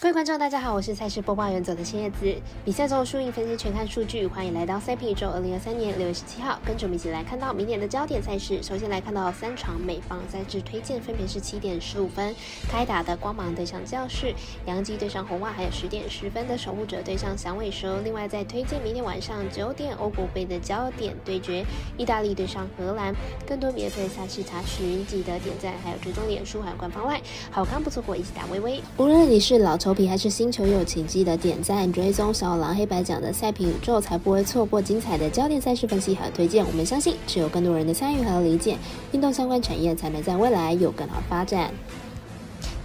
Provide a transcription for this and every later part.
各位观众，大家好，我是赛事播报员走的千叶子。比赛中输赢分析全看数据，欢迎来到赛评宇宙。二零二三年六月十七号，跟着我们一起来看到明年的焦点赛事。首先来看到三场美方赛制推荐，分别是七点十五分开打的光芒对上教室，洋基对上红袜，还有十点十分的守护者对上响尾蛇。另外再推荐明天晚上九点欧国杯的焦点对决，意大利对上荷兰。更多免费赛事查询，记得点赞，还有追踪脸书还有官方外，好看不错过，一起打微微。无论你是老球。还是星球友情记得点赞追踪小狼黑白奖的赛评宇宙，才不会错过精彩的焦点赛事分析和推荐。我们相信，只有更多人的参与和理解，运动相关产业才能在未来有更好发展。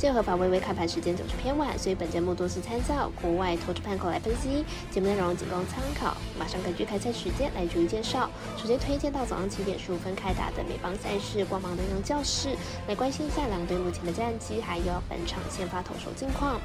结合法微微开盘时间总是偏晚，所以本节目多是参照国外投资盘口来分析，节目内容仅供参考。马上根据开赛时间来逐一介绍。首先推荐到早上七点十五分开打的美邦赛事，光芒能量教室，来关心一下两队目前的战绩，还有本场先发投手近况。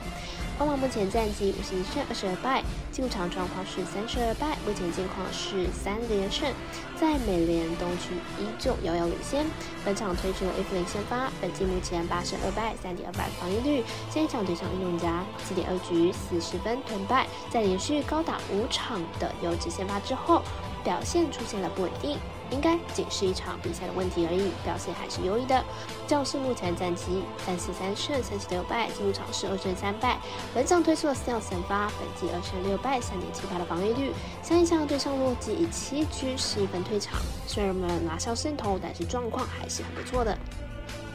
光芒目前战绩五十一胜二十二败，进场状况是三十二败，目前近况是三连胜，在美联东区依旧遥遥领先。本场推出了 F 零先发，本季目前八胜二败，三点二八。防御率，下一场对上运动家，四点二局四十分吞败，在连续高达五场的优质先发之后，表现出现了不稳定，应该仅是一场比赛的问题而已，表现还是优异的。教室目前战绩三十三胜三十六败，进入场是二胜三败，本场推出了四鸟先发，本季二胜六败，三点七八的防御率，下一场对上洛基以七局十一分退场，虽然没有拿下胜投，但是状况还是很不错的。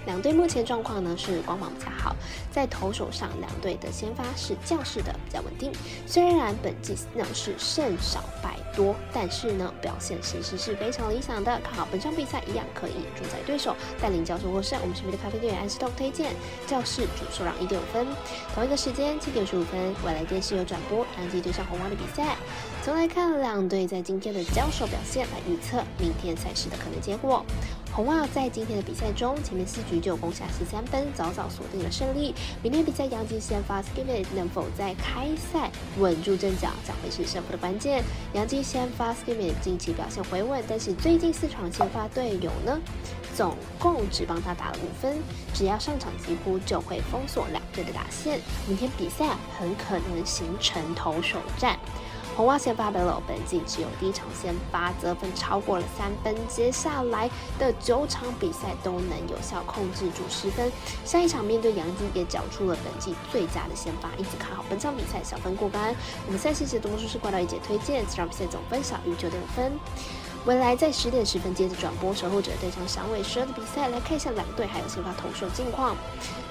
两队目前状况呢是光芒比较好，在投手上，两队的先发是教室的比较稳定。虽然本季呢是胜少败多，但是呢表现其实是非常理想的。看好本场比赛一样可以主宰对手，带领教授获胜。我们身边的咖啡店员安斯东推荐教室主受让一点五分。同一个时间七点十五分，未来电视有转播杨基对上红蛙的比赛。从来看两队在今天的交手表现来预测明天赛事的可能结果。红袜在今天的比赛中，前面四局就攻下十三分，早早锁定了胜利。明天比赛，杨基先发 Skimmy 能否在开赛稳住阵脚，将会是胜负的关键。杨基先发 Skimmy 近期表现回稳，但是最近四场先发队友呢，总共只帮他打了五分，只要上场几乎就会封锁两队的打线。明天比赛很可能形成投手战。红袜先发得了本季只有第一场先发得分超过了三分，接下来的九场比赛都能有效控制住失分。下一场面对杨基也缴出了本季最佳的先发，因此看好本场比赛小分过关。我们赛事节读魔术师挂到一姐推荐，这场比赛总分小于九点五分。未来在十点十分接着转播守护者对上响尾蛇的比赛，来看一下两队还有先发投手近况。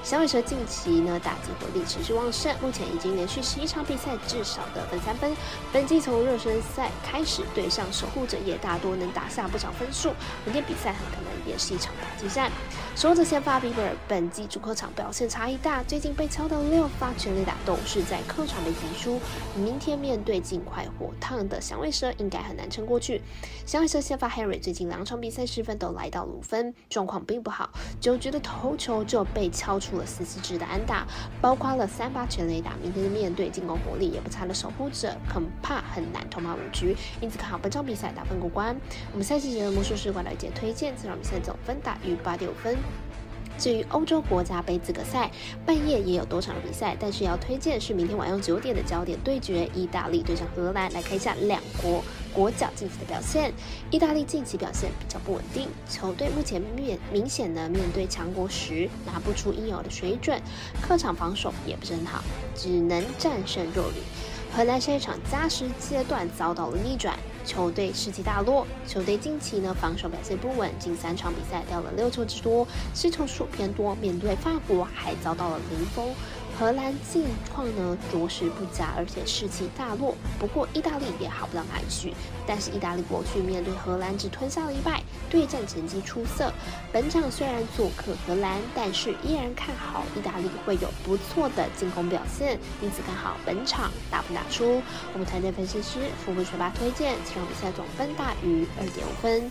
响尾蛇近期呢打击火力持续旺盛，目前已经连续十一场比赛至少得分三分。本季从热身赛开始对上守护者也大多能打下不少分数，明天比赛很可能也是一场打击战。守护者先发 Bieber 本季主客场表现差异大，最近被敲到六发全力打都是在客场被击出。明天面对尽快火烫的响尾蛇，应该很难撑过去。响快射先发 Harry 最近两场比赛失分都来到五分，状况并不好，九局的头球就被敲出。了四四支的安打，包括了三发全垒打。明天的面对进攻火力也不差的守护者，恐怕很难投满五局。因此看好本场比赛打分过关。我们赛季节的魔术师管了解推荐，这场比赛总分大于八点五分。至于欧洲国家杯资格赛，半夜也有多场比赛，但是要推荐是明天晚上九点的焦点对决，意大利对上荷兰。来看一下两国。国脚近期的表现，意大利近期表现比较不稳定，球队目前面明显的面对强国时拿不出应有的水准，客场防守也不是很好，只能战胜弱旅。荷兰下一场加时阶段遭到了逆转，球队士气大落。球队近期呢防守表现不稳，近三场比赛掉了六球之多，失球数偏多。面对法国还遭到了零封。荷兰近况呢着实不佳，而且士气大落。不过意大利也好不到哪里去。但是意大利过去面对荷兰只吞下了一败，对战成绩出色。本场虽然做客荷兰，但是依然看好意大利会有不错的进攻表现，因此看好本场大分打出。我们团队分析师富富学霸推荐这场比赛总分大于二点五分。